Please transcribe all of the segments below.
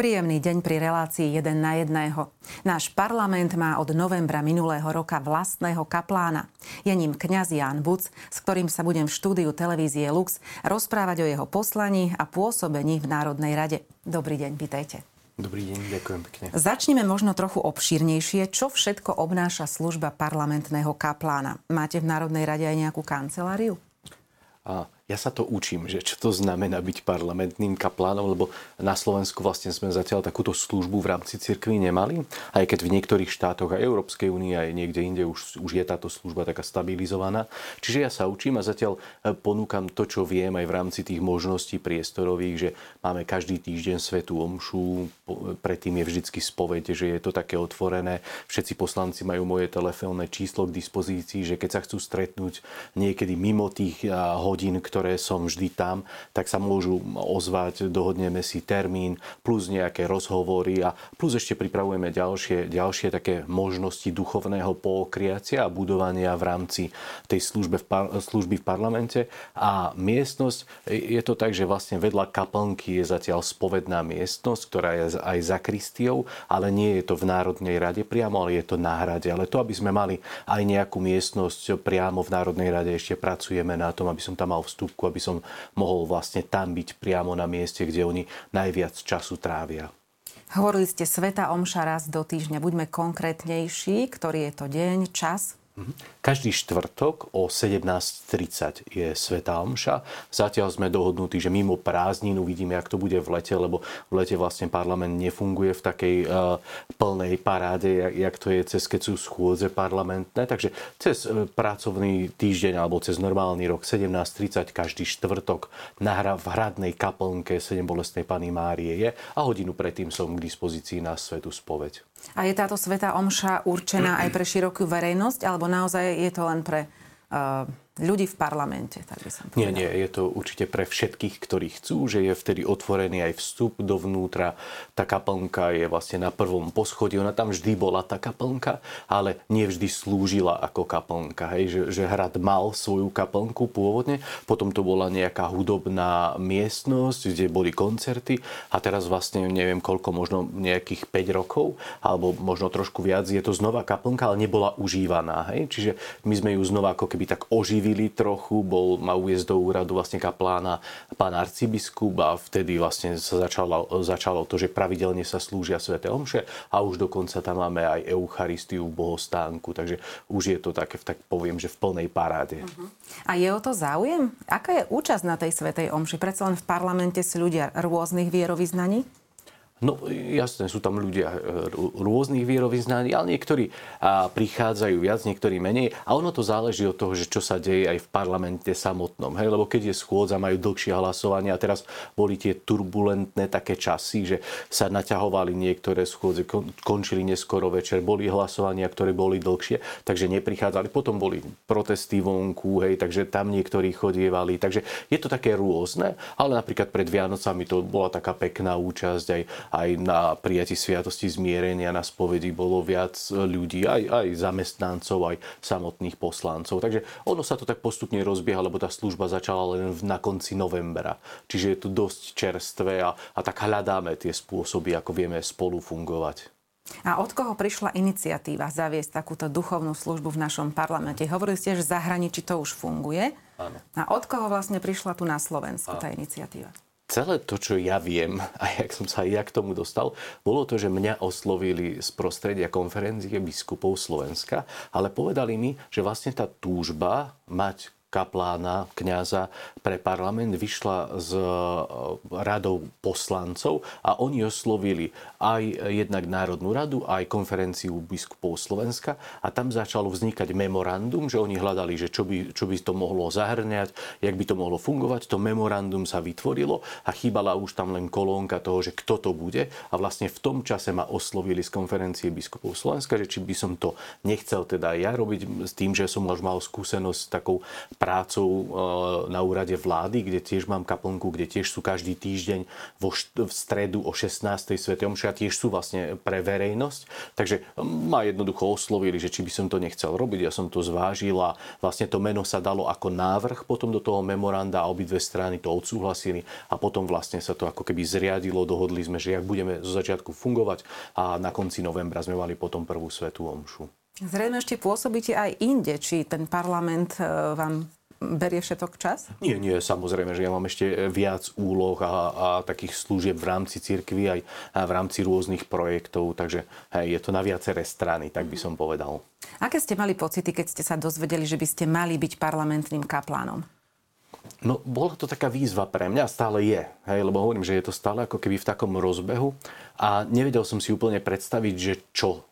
Príjemný deň pri relácii 1 na 1. Náš parlament má od novembra minulého roka vlastného kaplána. Je ním kňaz Jan Buc, s ktorým sa budem v štúdiu televízie Lux rozprávať o jeho poslaní a pôsobení v Národnej rade. Dobrý deň, vítajte. Dobrý deň, ďakujem pekne. Začneme možno trochu obšírnejšie. Čo všetko obnáša služba parlamentného kaplána? Máte v Národnej rade aj nejakú kanceláriu? A ja sa to učím, že čo to znamená byť parlamentným kaplánom, lebo na Slovensku vlastne sme zatiaľ takúto službu v rámci cirkvi nemali, aj keď v niektorých štátoch aj Európskej únie, aj niekde inde už, už je táto služba taká stabilizovaná. Čiže ja sa učím a zatiaľ e, ponúkam to, čo viem aj v rámci tých možností priestorových, že máme každý týždeň svetú omšu, predtým je vždycky spoveď, že je to také otvorené. Všetci poslanci majú moje telefónne číslo k dispozícii, že keď sa chcú stretnúť niekedy mimo tých hodín, ktoré ktoré som vždy tam, tak sa môžu ozvať, dohodneme si termín, plus nejaké rozhovory a plus ešte pripravujeme ďalšie, ďalšie také možnosti duchovného pookriacia a budovania v rámci tej službe v par, služby v parlamente. A miestnosť, je to tak, že vlastne vedľa kaplnky je zatiaľ spovedná miestnosť, ktorá je aj za Kristiou, ale nie je to v Národnej rade priamo, ale je to na hrade. Ale to, aby sme mali aj nejakú miestnosť priamo v Národnej rade, ešte pracujeme na tom, aby som tam mal vstup ústupku, aby som mohol vlastne tam byť priamo na mieste, kde oni najviac času trávia. Hovorili ste Sveta Omša raz do týždňa. Buďme konkrétnejší, ktorý je to deň, čas? Každý štvrtok o 17.30 je Sveta Omša. Zatiaľ sme dohodnutí, že mimo prázdnin uvidíme, jak to bude v lete, lebo v lete vlastne parlament nefunguje v takej uh, plnej paráde, jak, to je cez keď sú schôdze parlamentné. Takže cez uh, pracovný týždeň alebo cez normálny rok 17.30 každý štvrtok na hra, v hradnej kaplnke 7 bolestnej Pany Márie je a hodinu predtým som k dispozícii na Svetu spoveď. A je táto Sveta Omša určená aj pre širokú verejnosť, alebo naozaj je to len pre uh, ľudí v parlamente, tak by som povedal. Nie, nie, je to určite pre všetkých, ktorí chcú, že je vtedy otvorený aj vstup dovnútra. Tá kaplnka je vlastne na prvom poschodí, ona tam vždy bola tá kaplnka, ale nie vždy slúžila ako kaplnka. Hej? Že, že hrad mal svoju kaplnku pôvodne, potom to bola nejaká hudobná miestnosť, kde boli koncerty a teraz vlastne neviem koľko, možno nejakých 5 rokov, alebo možno trošku viac, je to znova kaplnka, ale nebola užívaná. Hej? Čiže my sme ju znova ako keby tak oživili oživili trochu, bol, ma uviezť do úradu vlastne kaplána pán arcibiskup a vtedy vlastne sa začalo, začalo to, že pravidelne sa slúžia sväté omše a už dokonca tam máme aj Eucharistiu v bohostánku, takže už je to také, tak poviem, že v plnej paráde. Uh-huh. A je o to záujem? Aká je účasť na tej svätej omši? Predsa len v parlamente sú ľudia rôznych vierovýznaní? No jasné, sú tam ľudia e, rôznych vierovýznaní, ale niektorí prichádzajú viac, niektorí menej. A ono to záleží od toho, že čo sa deje aj v parlamente samotnom. Hej? Lebo keď je schôdza, majú dlhšie hlasovanie a teraz boli tie turbulentné také časy, že sa naťahovali niektoré schôdze, končili neskoro večer, boli hlasovania, ktoré boli dlhšie, takže neprichádzali. Potom boli protesty vonku, hej, takže tam niektorí chodievali. Takže je to také rôzne, ale napríklad pred Vianocami to bola taká pekná účasť aj aj na prijati sviatosti zmierenia na spovedi bolo viac ľudí, aj, aj zamestnancov, aj samotných poslancov. Takže ono sa to tak postupne rozbieha, lebo tá služba začala len na konci novembra. Čiže je to dosť čerstvé a, a tak hľadáme tie spôsoby, ako vieme spolu fungovať. A od koho prišla iniciatíva zaviesť takúto duchovnú službu v našom parlamente? Hovorili ste, že v zahraničí to už funguje. Áno. A od koho vlastne prišla tu na Slovensku tá iniciatíva? Celé to, čo ja viem, a jak som sa aj ja k tomu dostal, bolo to, že mňa oslovili z prostredia konferencie biskupov Slovenska, ale povedali mi, že vlastne tá túžba mať kaplána, kňaza pre parlament vyšla z e, radou poslancov a oni oslovili aj jednak Národnú radu, aj konferenciu biskupov Slovenska a tam začalo vznikať memorandum, že oni hľadali, že čo by, čo by to mohlo zahrňať, jak by to mohlo fungovať. To memorandum sa vytvorilo a chýbala už tam len kolónka toho, že kto to bude a vlastne v tom čase ma oslovili z konferencie biskupov Slovenska, že či by som to nechcel teda ja robiť s tým, že som už mal skúsenosť s takou prácou e, na úrade vlády, kde tiež mám kaplnku, kde tiež sú každý týždeň vo št- v stredu o 16. Sv. Omši a tiež sú vlastne pre verejnosť. Takže ma jednoducho oslovili, že či by som to nechcel robiť. Ja som to zvážil a vlastne to meno sa dalo ako návrh potom do toho memoranda a obidve strany to odsúhlasili a potom vlastne sa to ako keby zriadilo, dohodli sme, že jak budeme zo začiatku fungovať a na konci novembra sme mali potom prvú svetú omšu. Zrejme ešte pôsobíte aj inde, či ten parlament e, vám berie všetok čas? Nie, nie, samozrejme, že ja mám ešte viac úloh a, a takých služieb v rámci cirkvi aj v rámci rôznych projektov, takže hej, je to na viaceré strany, tak by som povedal. Aké ste mali pocity, keď ste sa dozvedeli, že by ste mali byť parlamentným kaplánom? No, bola to taká výzva pre mňa, stále je, hej, lebo hovorím, že je to stále ako keby v takom rozbehu a nevedel som si úplne predstaviť, že čo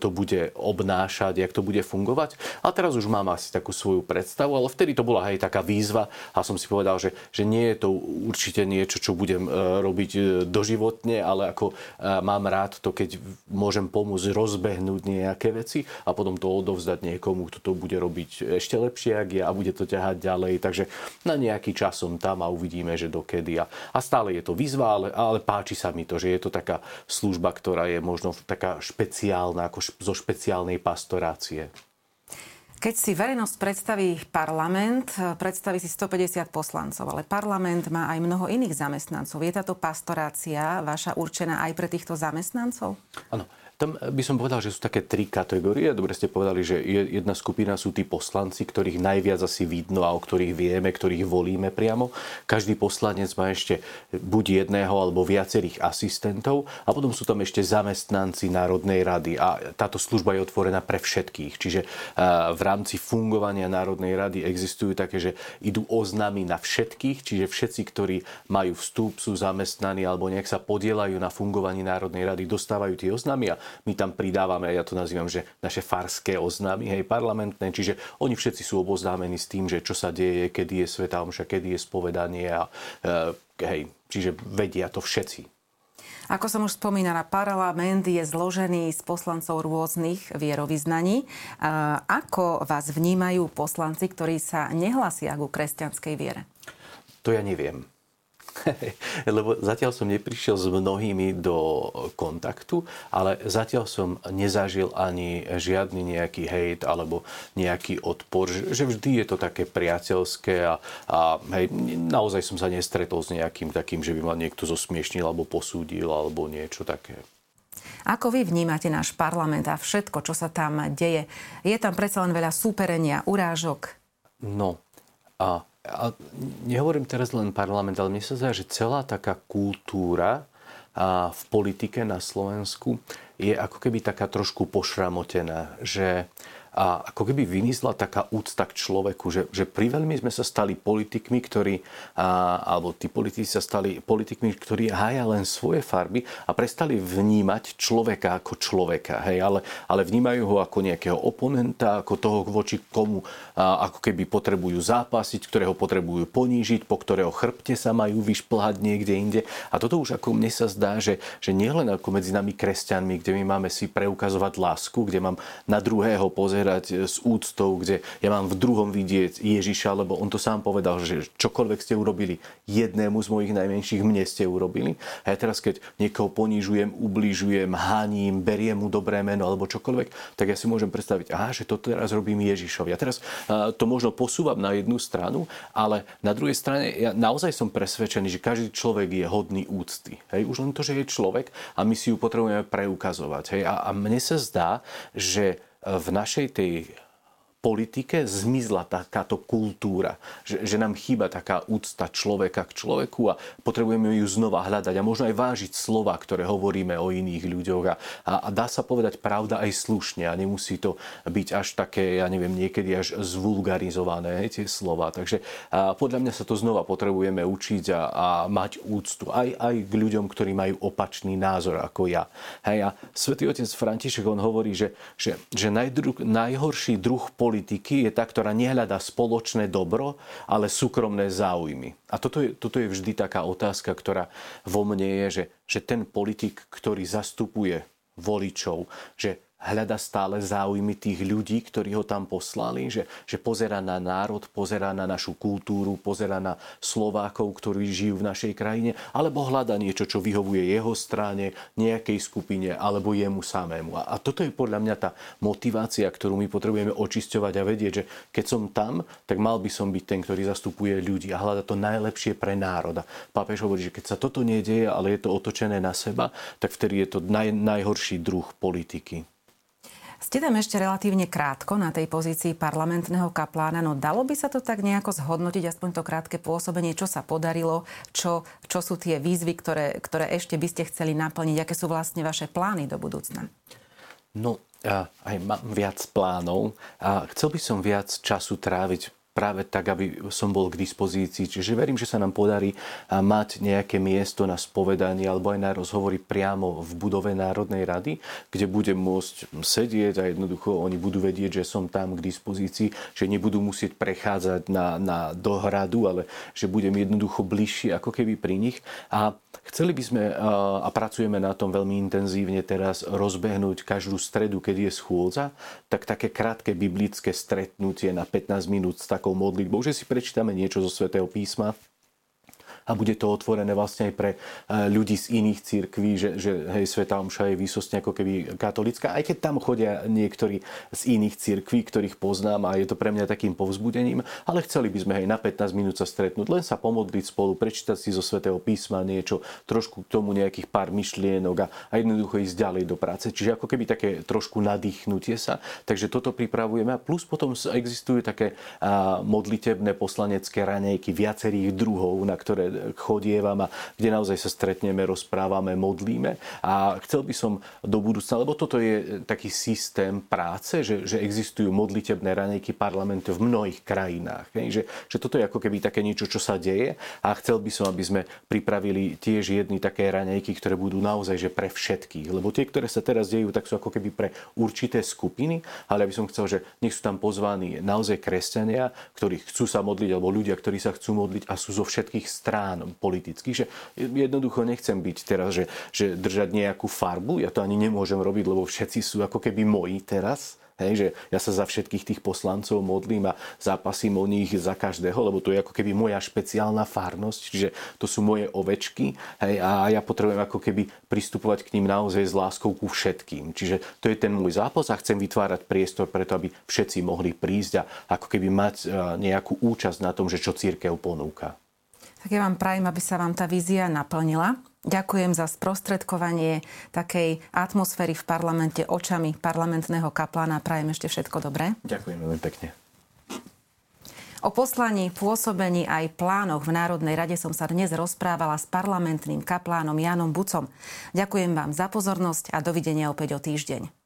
to bude obnášať, jak to bude fungovať. A teraz už mám asi takú svoju predstavu, ale vtedy to bola aj taká výzva a som si povedal, že, že nie je to určite niečo, čo budem e, robiť e, doživotne, ale ako e, mám rád to, keď môžem pomôcť rozbehnúť nejaké veci a potom to odovzdať niekomu, kto to bude robiť ešte lepšie, ak je a bude to ťahať ďalej. Takže na nejaký čas som tam a uvidíme, že dokedy. A, a stále je to výzva, ale, ale páči sa mi to, že je to taká služba, ktorá je možno taká špeciálna špeciálna, ako zo špeciálnej pastorácie. Keď si verejnosť predstaví parlament, predstaví si 150 poslancov, ale parlament má aj mnoho iných zamestnancov. Je táto pastorácia vaša určená aj pre týchto zamestnancov? Áno. Tam by som povedal, že sú také tri kategórie. Dobre ste povedali, že jedna skupina sú tí poslanci, ktorých najviac asi vidno a o ktorých vieme, ktorých volíme priamo. Každý poslanec má ešte buď jedného alebo viacerých asistentov a potom sú tam ešte zamestnanci Národnej rady a táto služba je otvorená pre všetkých. Čiže v rámci fungovania Národnej rady existujú také, že idú oznámy na všetkých, čiže všetci, ktorí majú vstup, sú zamestnaní alebo nejak sa podielajú na fungovaní Národnej rady, dostávajú tie oznámy a my tam pridávame, ja to nazývam, že naše farské oznámy, hej, parlamentné, čiže oni všetci sú oboznámení s tým, že čo sa deje, kedy je Sveta Omša, kedy je spovedanie a e, hej, čiže vedia to všetci. Ako som už spomínala, parlament je zložený z poslancov rôznych vierovýznaní. Ako vás vnímajú poslanci, ktorí sa nehlasia ku kresťanskej viere? To ja neviem. Lebo zatiaľ som neprišiel s mnohými do kontaktu, ale zatiaľ som nezažil ani žiadny nejaký hejt alebo nejaký odpor, že vždy je to také priateľské a, a hej, naozaj som sa nestretol s nejakým takým, že by ma niekto zosmiešnil alebo posúdil alebo niečo také. Ako vy vnímate náš parlament a všetko, čo sa tam deje? Je tam predsa len veľa súperenia, urážok? No, a a nehovorím teraz len parlament, ale mne sa zdá, že celá taká kultúra a v politike na Slovensku je ako keby taká trošku pošramotená, že a ako keby vynizla taká úcta k človeku, že, že veľmi sme sa stali politikmi, ktorí, a, alebo tí politici sa stali politikmi, ktorí hája len svoje farby a prestali vnímať človeka ako človeka, hej, ale, ale vnímajú ho ako nejakého oponenta, ako toho, voči komu a, ako keby potrebujú zápasiť, ktorého potrebujú ponížiť, po ktorého chrbte sa majú vyšplhať niekde inde. A toto už ako mne sa zdá, že, že nielen ako medzi nami kresťanmi, kde my máme si preukazovať lásku, kde mám na druhého pozerať pozerať e, s úctou, kde ja mám v druhom vidieť Ježiša, lebo on to sám povedal, že čokoľvek ste urobili jednému z mojich najmenších, mne ste urobili. A ja teraz, keď niekoho ponižujem, ubližujem, haním, beriem mu dobré meno alebo čokoľvek, tak ja si môžem predstaviť, aha, že to teraz robím Ježišovi. Ja teraz to možno posúvam na jednu stranu, ale na druhej strane ja naozaj som presvedčený, že každý človek je hodný úcty. Hej? Už len to, že je človek a my si ju potrebujeme preukazovať. Hej? A, a mne sa zdá, že v našej tej politike zmizla takáto kultúra, že, že nám chýba taká úcta človeka k človeku a potrebujeme ju znova hľadať a možno aj vážiť slova, ktoré hovoríme o iných ľuďoch a, a, a dá sa povedať pravda aj slušne a nemusí to byť až také, ja neviem, niekedy až zvulgarizované tie slova. Takže a podľa mňa sa to znova potrebujeme učiť a, a mať úctu aj, aj k ľuďom, ktorí majú opačný názor ako ja. Hej, a svätý otec František, on hovorí, že, že, že najdru, najhorší druh politiky politiky je tá, ktorá nehľadá spoločné dobro, ale súkromné záujmy. A toto je, toto je vždy taká otázka, ktorá vo mne je, že, že ten politik, ktorý zastupuje voličov, že hľada stále záujmy tých ľudí, ktorí ho tam poslali, že, že pozera na národ, pozera na našu kultúru, pozera na Slovákov, ktorí žijú v našej krajine, alebo hľada niečo, čo vyhovuje jeho strane, nejakej skupine, alebo jemu samému. A, a toto je podľa mňa tá motivácia, ktorú my potrebujeme očisťovať a vedieť, že keď som tam, tak mal by som byť ten, ktorý zastupuje ľudí a hľada to najlepšie pre národa. Pápež hovorí, že keď sa toto nedieje, ale je to otočené na seba, tak vtedy je to naj, najhorší druh politiky. Ste tam ešte relatívne krátko na tej pozícii parlamentného kaplána, no dalo by sa to tak nejako zhodnotiť, aspoň to krátke pôsobenie, čo sa podarilo, čo, čo sú tie výzvy, ktoré, ktoré ešte by ste chceli naplniť, aké sú vlastne vaše plány do budúcna? No, aj mám viac plánov a chcel by som viac času tráviť práve tak, aby som bol k dispozícii. Čiže verím, že sa nám podarí mať nejaké miesto na spovedanie alebo aj na rozhovory priamo v budove Národnej rady, kde budem môcť sedieť a jednoducho oni budú vedieť, že som tam k dispozícii, že nebudú musieť prechádzať na, na dohradu, ale že budem jednoducho bližšie ako keby pri nich. A chceli by sme, a pracujeme na tom veľmi intenzívne teraz, rozbehnúť každú stredu, keď je schôdza, tak také krátke biblické stretnutie na 15 minút s takou takou modlitbou, že si prečítame niečo zo svätého písma, a bude to otvorené vlastne aj pre e, ľudí z iných církví, že, že hej, Sveta Omša je výsostne ako keby katolická, aj keď tam chodia niektorí z iných církví, ktorých poznám a je to pre mňa takým povzbudením, ale chceli by sme aj na 15 minút sa stretnúť, len sa pomodliť spolu, prečítať si zo Svetého písma niečo, trošku k tomu nejakých pár myšlienok a, a jednoducho ísť ďalej do práce. Čiže ako keby také trošku nadýchnutie sa. Takže toto pripravujeme a plus potom existujú také a, modlitebné poslanecké ranejky viacerých druhov, na ktoré chodievam a kde naozaj sa stretneme, rozprávame, modlíme. A chcel by som do budúcna, lebo toto je taký systém práce, že, že existujú modlitebné ranejky parlamentu v mnohých krajinách. Že, že toto je ako keby také niečo, čo sa deje a chcel by som, aby sme pripravili tiež jedny také ranejky, ktoré budú naozaj že pre všetkých. Lebo tie, ktoré sa teraz dejú, tak sú ako keby pre určité skupiny, ale aby som chcel, že nech sú tam pozvaní naozaj kresťania, ktorí chcú sa modliť, alebo ľudia, ktorí sa chcú modliť a sú zo všetkých strán strán politických, že jednoducho nechcem byť teraz, že, že držať nejakú farbu, ja to ani nemôžem robiť, lebo všetci sú ako keby moji teraz, Hej, že ja sa za všetkých tých poslancov modlím a zápasím o nich za každého, lebo to je ako keby moja špeciálna farnosť, čiže to sú moje ovečky hej, a ja potrebujem ako keby pristupovať k ním naozaj s láskou ku všetkým. Čiže to je ten môj zápas a chcem vytvárať priestor preto, aby všetci mohli prísť a ako keby mať nejakú účasť na tom, že čo církev ponúka. Tak ja vám prajem, aby sa vám tá vízia naplnila. Ďakujem za sprostredkovanie takej atmosféry v parlamente očami parlamentného kaplána. Prajem ešte všetko dobré. Ďakujem veľmi pekne. O poslaní, pôsobení aj plánoch v Národnej rade som sa dnes rozprávala s parlamentným kaplánom Janom Bucom. Ďakujem vám za pozornosť a dovidenia opäť o týždeň.